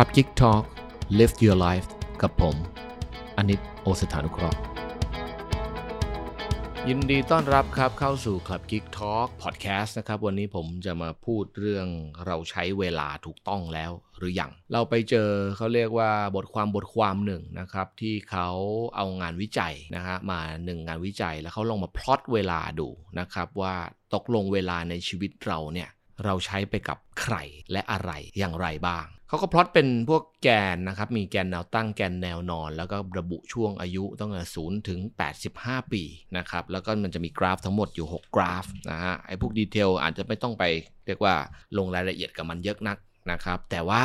Club Geek Talk Live Your Life กับผม อนิตโอสถานุเคราะห์ ยินดีต้อนรับครับเข้าสู่ Club Geek Talk Podcast นะครับ วันนี้ผมจะมาพูดเรื่องเราใช้เวลาถูกต้องแล้วหรือยัง เราไปเจอเขาเรียกว่าบทความบทความหนึ่งนะครับ ที่เขาเอางานวิจัยนะฮะมาหนึ่งงานวิจัยแล้วเขาลองมาพลอตเวลาดูนะครับว่าตกลงเวลาในชีวิตเราเนี่ยเราใช้ไปกับใครและอะไรอย่างไรบ้าง เขาก็พลอตเป็นพวกแกนนะครับ มีแกนแนวตั้งแกนแนวนอน แล้วก็ระบุช่วงอายุตั้งแต่ศูนย์ถึง 85 ปีนะครับ แล้วก็มันจะมีกราฟทั้งหมดอยู่ 6 กราฟนะฮะ ไอ้พวกดีเทลอาจจะไม่ต้องไปเรียกว่าลงรายละเอียดกับมันเยอะนักนะครับ แต่ว่า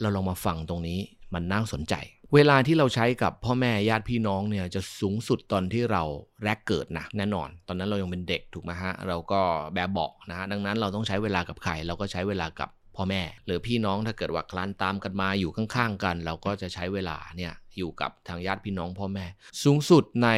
เราลองมาฟังตรงนี้มันน่าสนใจ เวลาที่เราใช้กับพ่อแม่ญาติพี่น้องเนี่ยจะสูงสุดตอนที่เราแรกเกิดนะแน่นอน ตอนนั้นเรายังเป็นเด็กถูกไหมฮะ เราก็แบบเบาะนะฮะดังนั้นเราต้องใช้เวลากับใครเราก็ใช้เวลากับ พ่อแม่ หรือพี่น้องถ้าเกิดว่าคลานตามกันมาอยู่ข้างๆกัน เราก็จะใช้เวลาเนี่ยอยู่กับทางญาติพี่น้องพ่อแม่ สูงสุดใน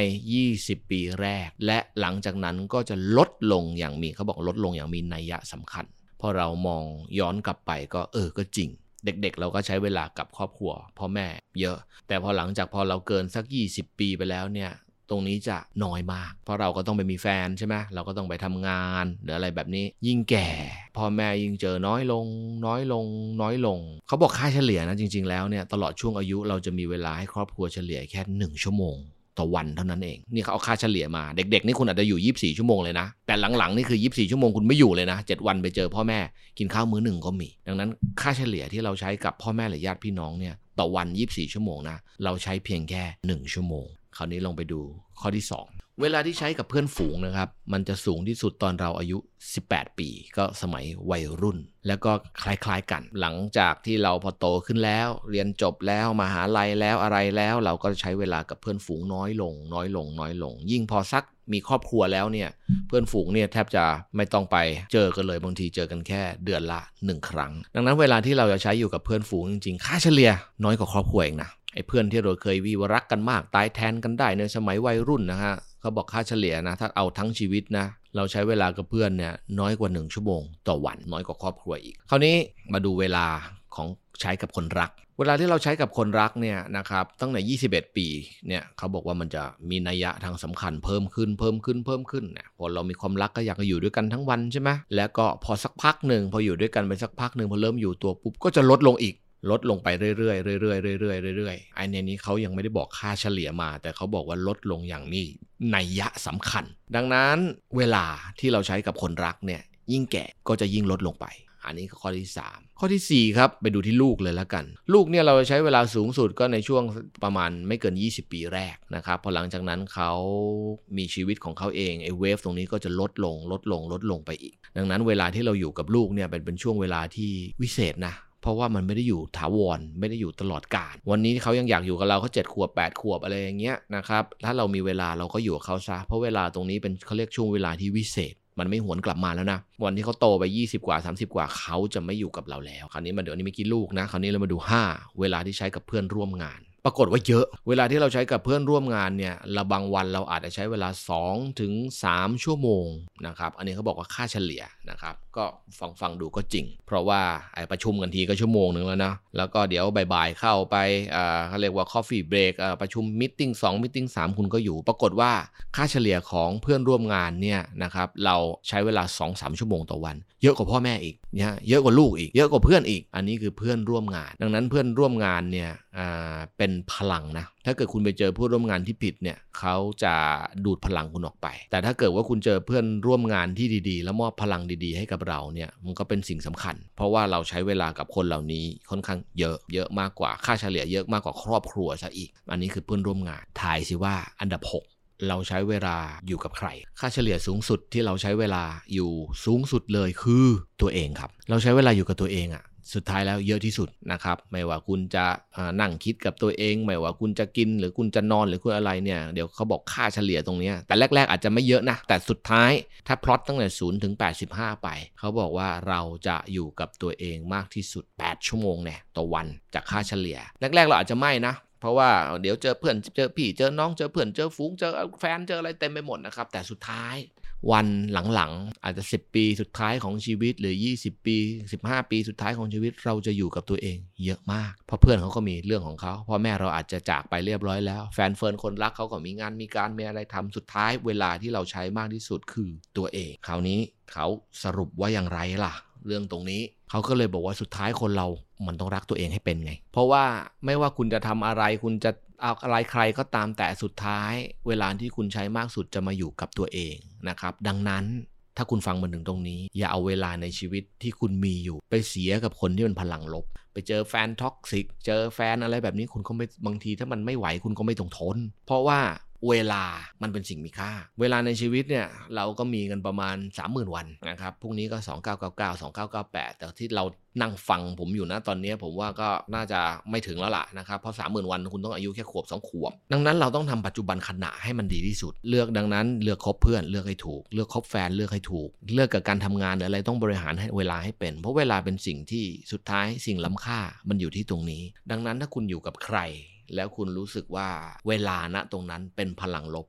20 ปีแรก และหลังจากนั้นก็จะลดลงอย่างมีเขาบอกลดลงอย่างมีนัยยะสำคัญ พอเรามองย้อนกลับไปก็เออก็จริงเด็กๆ เราก็ใช้เวลากับครอบครัวพ่อแม่เยอะ แต่พอหลังจากพอเราเกินสัก 20 ปีไปแล้วเนี่ย ตรงนี้จะน้อยมาก เพราะเราก็ต้องไปมีแฟนใช่ไหมเราก็ต้องไปทำงานหรืออะไรแบบนี้ ยิ่งแก่พ่อแม่ยิ่งเจอน้อยลง น้อยลง น้อยลง เขาบอกค่าเฉลี่ยนะจริง ๆ แล้วเนี่ยตลอดช่วงอายุเราจะมีเวลาให้ครอบครัวเฉลี่ยแค่ 1 ชั่วโมงต่อวันเท่านั้นเอง นี่เขาเอาค่าเฉลี่ยมา เด็กๆ นี่คุณอาจจะอยู่ 24 ชั่วโมงเลยนะ แต่หลังๆ นี่คือ 24 ชั่วโมงคุณไม่อยู่เลยนะ 7 วันไปเจอพ่อแม่กินข้าวมื้อหนึ่งก็มี ดังนั้นค่าเฉลี่ยที่เราใช้กับพ่อแม่หรือญาติพี่น้องเนี่ยต่อวัน 24 ชั่วโมงนะ เราใช้เพียงแค่ 1 ชั่วโมง คราวนี้ลองไปดูข้อที่ 2 เวลาที่ใช้กับเพื่อนฝูงนะครับ มันจะสูงที่สุดตอนเราอายุ 18 ปี ก็สมัยวัยรุ่น แล้วก็คล้ายๆกัน หลังจากที่เราพอโตขึ้นแล้ว เรียนจบแล้วมหาลัยแล้วอะไรแล้ว เราก็ใช้เวลากับเพื่อนฝูงน้อยลง น้อยลง น้อยลง ยิ่งพอสักมีครอบครัวแล้วเนี่ย เพื่อนฝูงเนี่ยแทบจะไม่ต้องไปเจอกันเลยบางทีเจอกันแค่เดือนละ 1 ครั้ง ดังนั้นเวลาที่เราจะใช้อยู่กับเพื่อนฝูงจริงๆ ค่าเฉลี่ยน้อยกว่าครอบครัวเองนะ ไอ้เพื่อนที่เราเคยวีวรักกันมาก ตายแทนกันได้ในสมัยวัยรุ่นนะฮะเขาบอกค่าเฉลี่ยนะถ้าเอาทั้งชีวิตนะเราใช้เวลากับเพื่อนเนี่ยน้อยกว่า 1 ชั่วโมง ต่อวันน้อยกว่าครอบครัวอีก คราวนี้มาดูเวลาของใช้กับคนรัก เวลาที่เราใช้กับคนรักเนี่ยนะครับตั้งแต่ 21 ปีเนี่ยเขาบอกว่ามันจะมีนัยยะทางสำคัญเพิ่มขึ้นเพิ่มขึ้นเพิ่มขึ้นเนี่ยพอเรามีความรักก็อยากจะอยู่ด้วยกันทั้งวันใช่ไหมแล้วก็พอสักพักหนึ่งพออยู่ด้วยกันไปสักพักหนึ่งพอเริ่มอยู่ตัวปุ๊บก็จะลดลงอีก ลดลงไปเรื่อยๆเรื่อยๆเรื่อยๆเรื่อยๆไอ้ในนี้เขายังไม่ได้บอกค่าเฉลี่ยมา แต่เขาบอกว่าลดลงอย่างมีนัยยะสำคัญ ดังนั้นเวลาที่เราใช้กับคนรักเนี่ยยิ่งแก่ก็จะยิ่งลดลงไป อันนี้ข้อที่ 3 ข้อทีสี่4 ครับ ไปดูที่ลูกเลยแล้วกัน ลูกเนี่ยเราใช้เวลาสูงสุดก็ในช่วงประมาณไม่เกิน 20 ปีแรกนะครับ พอหลังจากนั้นเขามีชีวิตของเขาเองไอ้เวฟตรงนี้ก็จะลดลงลดลงลดลงไปอีก ดังนั้นเวลาที่เราอยู่กับลูกเนี่ยเป็นเป็นช่วงเวลาที่วิเศษนะ เพราะว่ามันไม่ได้อยู่ถาวรไม่ได้อยู่ตลอดกาลวันนี้เขายังอยากอยู่กับเราเขาเจ็ดขวบ8ปดขวบอะไรอย่างเงี้ยนะครับถ้าเรามีเวลาเราก็อยู่กับเขาซะเพราะเวลาตรงนี้เป็นเขาเรียกช่วงเวลาที่วิเศษมันไม่หวนกลับมาแล้วนะ วันที่เขาโตไป 20 กว่า 30 กว่าเขาจะไม่อยู่กับเราแล้ว คราวนี้มาเดี๋ยวนี้ไม่กี่ลูกนะ คราวนี้เรามาดู 5 เวลาที่ใช้กับเพื่อนร่วมงาน ปรากฏว่าเยอะ เวลาที่เราใช้กับเพื่อนร่วมงานเนี่ยเราบางวันเราอาจจะใช้เวลา 2 ถึง 3 ชั่วโมงนะครับ อันนี้เขาบอกว่าค่าเฉลี่ยนะครับ ก็ฟังฟังดูก็จริง เพราะว่าไอประชุมกันทีก็ชั่วโมงหนึ่งแล้วนะ แล้วก็เดี๋ยวบ่ายๆเข้าไปเขาเรียกว่า coffee break อ่าประชุมมิ팅2มิ팅3คุณก็อยู่ ปรากฏว่าค่าเฉลี่ยของเพื่อนร่วมงานเนี่ยนะครับเราใช้เวลา 2-3 ชั่วโมงต่อวัน เยอะกว่าพ่อแม่อีกนะเยอะกว่าลูกอีก เยอะกว่าเพื่อนอีก อันนี้คือเพื่อนร่วมงาน ดังนั้นเพื่อนร่วมงานเนี่ย เป็นพลังนะ ถ้าเกิดคุณไปเจอผู้ร่วมงานที่ผิดเนี่ยเขาจะดูดพลังคุณออกไป แต่ถ้าเกิดว่าคุณเจอเพื่อนร่วมงานที่ดีๆ แล้วมอบพลังดีๆ ให้กับเราเนี่ยมันก็เป็นสิ่งสำคัญ เพราะว่าเราใช้เวลากับคนเหล่านี้ค่อนข้างเยอะเยอะมากกว่าค่าเฉลี่ยเยอะมากกว่าครอบครัวซะอีก อันนี้คือเพื่อนร่วมงานทายสิว่าอันดับ 6เราใช้เวลาอยู่กับใคร ค่าเฉลี่ยสูงสุดที่เราใช้เวลาอยู่สูงสุดเลยคือตัวเองครับ เราใช้เวลาอยู่กับตัวเองอะ สุดท้ายแล้วเยอะที่สุดนะครับ ไม่ว่าคุณจะนั่งคิดกับตัวเอง ไม่ว่าคุณจะกินหรือคุณจะนอนหรือคุณอะไรเนี่ย เดี๋ยวเขาบอกค่าเฉลี่ยตรงนี้ แต่แรก ๆ อาจจะไม่เยอะนะ แต่สุดท้ายถ้าพลอตตั้งแต่ศูนย์ถึง 85 ไป เขาบอกว่าเราจะอยู่กับตัวเองมากที่สุด 8 ชั่วโมงเนี่ยต่อวันจากค่าเฉลี่ย แรกๆเราอาจจะไม่นะเพราะว่าเดี๋ยวเจอเพื่อนเจอพี่เจอน้องเจอเพื่อนเจอฝูงเจอแฟนเจออะไรเต็มไปหมดนะครับ แต่สุดท้าย วันหลังๆ อาจจะ 10 ปีสุดท้ายของชีวิต หรือ 20 ปี 15 ปีสุดท้ายของชีวิตเราจะอยู่กับตัวเองเยอะมาก เพราะเพื่อนเขาก็มีเรื่องของเขาพ่อแม่เราอาจจะจากไปเรียบร้อยแล้ว แฟนเฟิร์นคนรักเขาก็มีงานมีการมีอะไรทำสุดท้าย เวลาที่เราใช้มากที่สุดคือตัวเองคราวนี้เขาสรุปว่าอย่างไรล่ะ เรื่องตรงนี้ เขาก็เลยบอกว่าสุดท้ายคนเรามันต้องรักตัวเองให้เป็นไง เพราะว่าไม่ว่าคุณจะทำอะไรคุณจะเอาอะไรใครก็ตามแต่สุดท้าย เวลาที่คุณใช้มากสุดจะมาอยู่กับตัวเองนะครับ ดังนั้นถ้าคุณฟังมาถึงตรงนี้ อย่าเอาเวลาในชีวิตที่คุณมีอยู่ ไปเสียกับคนที่มันพลังลบ ไปเจอแฟน toxic เจอแฟนอะไรแบบนี้คุณก็ไม่บางทีถ้ามันไม่ไหวคุณก็ไม่ต้องทน เพราะว่า เวลามันเป็นสิ่งมีค่า เวลาในชีวิตเนี่ยเราก็มีกันประมาณ 30,000 วันนะครับพรุ่งนี้ก็ 2999 2998 แต่ที่เรานั่งฟังผมอยู่นะตอนนี้ผมว่าก็น่าจะไม่ถึงแล้วล่ะนะครับเพราะ 30,000 วันคุณต้องอายุแค่ขวบ 2 ขวบ ดังนั้นเราต้องทำปัจจุบันขณะให้มันดีที่สุด เลือกดังนั้นเลือกคบเพื่อนเลือกให้ถูก เลือกคบแฟนเลือกให้ถูก เลือกกับการทำงานหรืออะไรต้องบริหารให้เวลาให้เป็น เพราะเวลาเป็นสิ่งที่สุดท้ายสิ่งล้ำค่ามันอยู่ที่ตรงนี้ ดังนั้นถ้าคุณอยู่กับใคร แล้วคุณรู้สึกว่าเวลาณตรงนั้นเป็นพลังลบ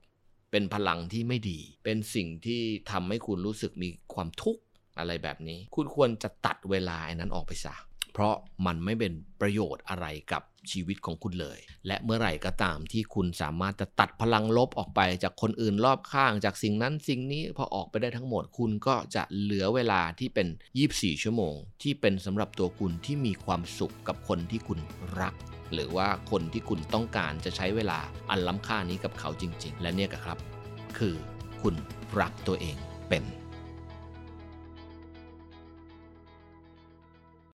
เป็นพลังที่ไม่ดี เป็นสิ่งที่ทำให้คุณรู้สึกมีความทุกข์อะไรแบบนี้ คุณควรจะตัดเวลาไอ้นั้นออกไปซะ เพราะมันไม่เป็นประโยชน์อะไรกับชีวิตของคุณเลย และเมื่อไหร่ก็ตามที่คุณสามารถจะตัดพลังลบออกไปจากคนอื่นรอบข้าง จากสิ่งนั้นสิ่งนี้พอออกไปได้ทั้งหมดคุณก็จะเหลือเวลาที่เป็น 24 ชั่วโมง ที่เป็นสำหรับตัวคุณที่มีความสุขกับคนที่คุณรัก หรือว่าคนที่คุณต้องการจะใช้เวลาอันล้ำค่านี้กับเขาจริง ๆ และเนี่ยครับ คือคุณรักตัวเองเป็น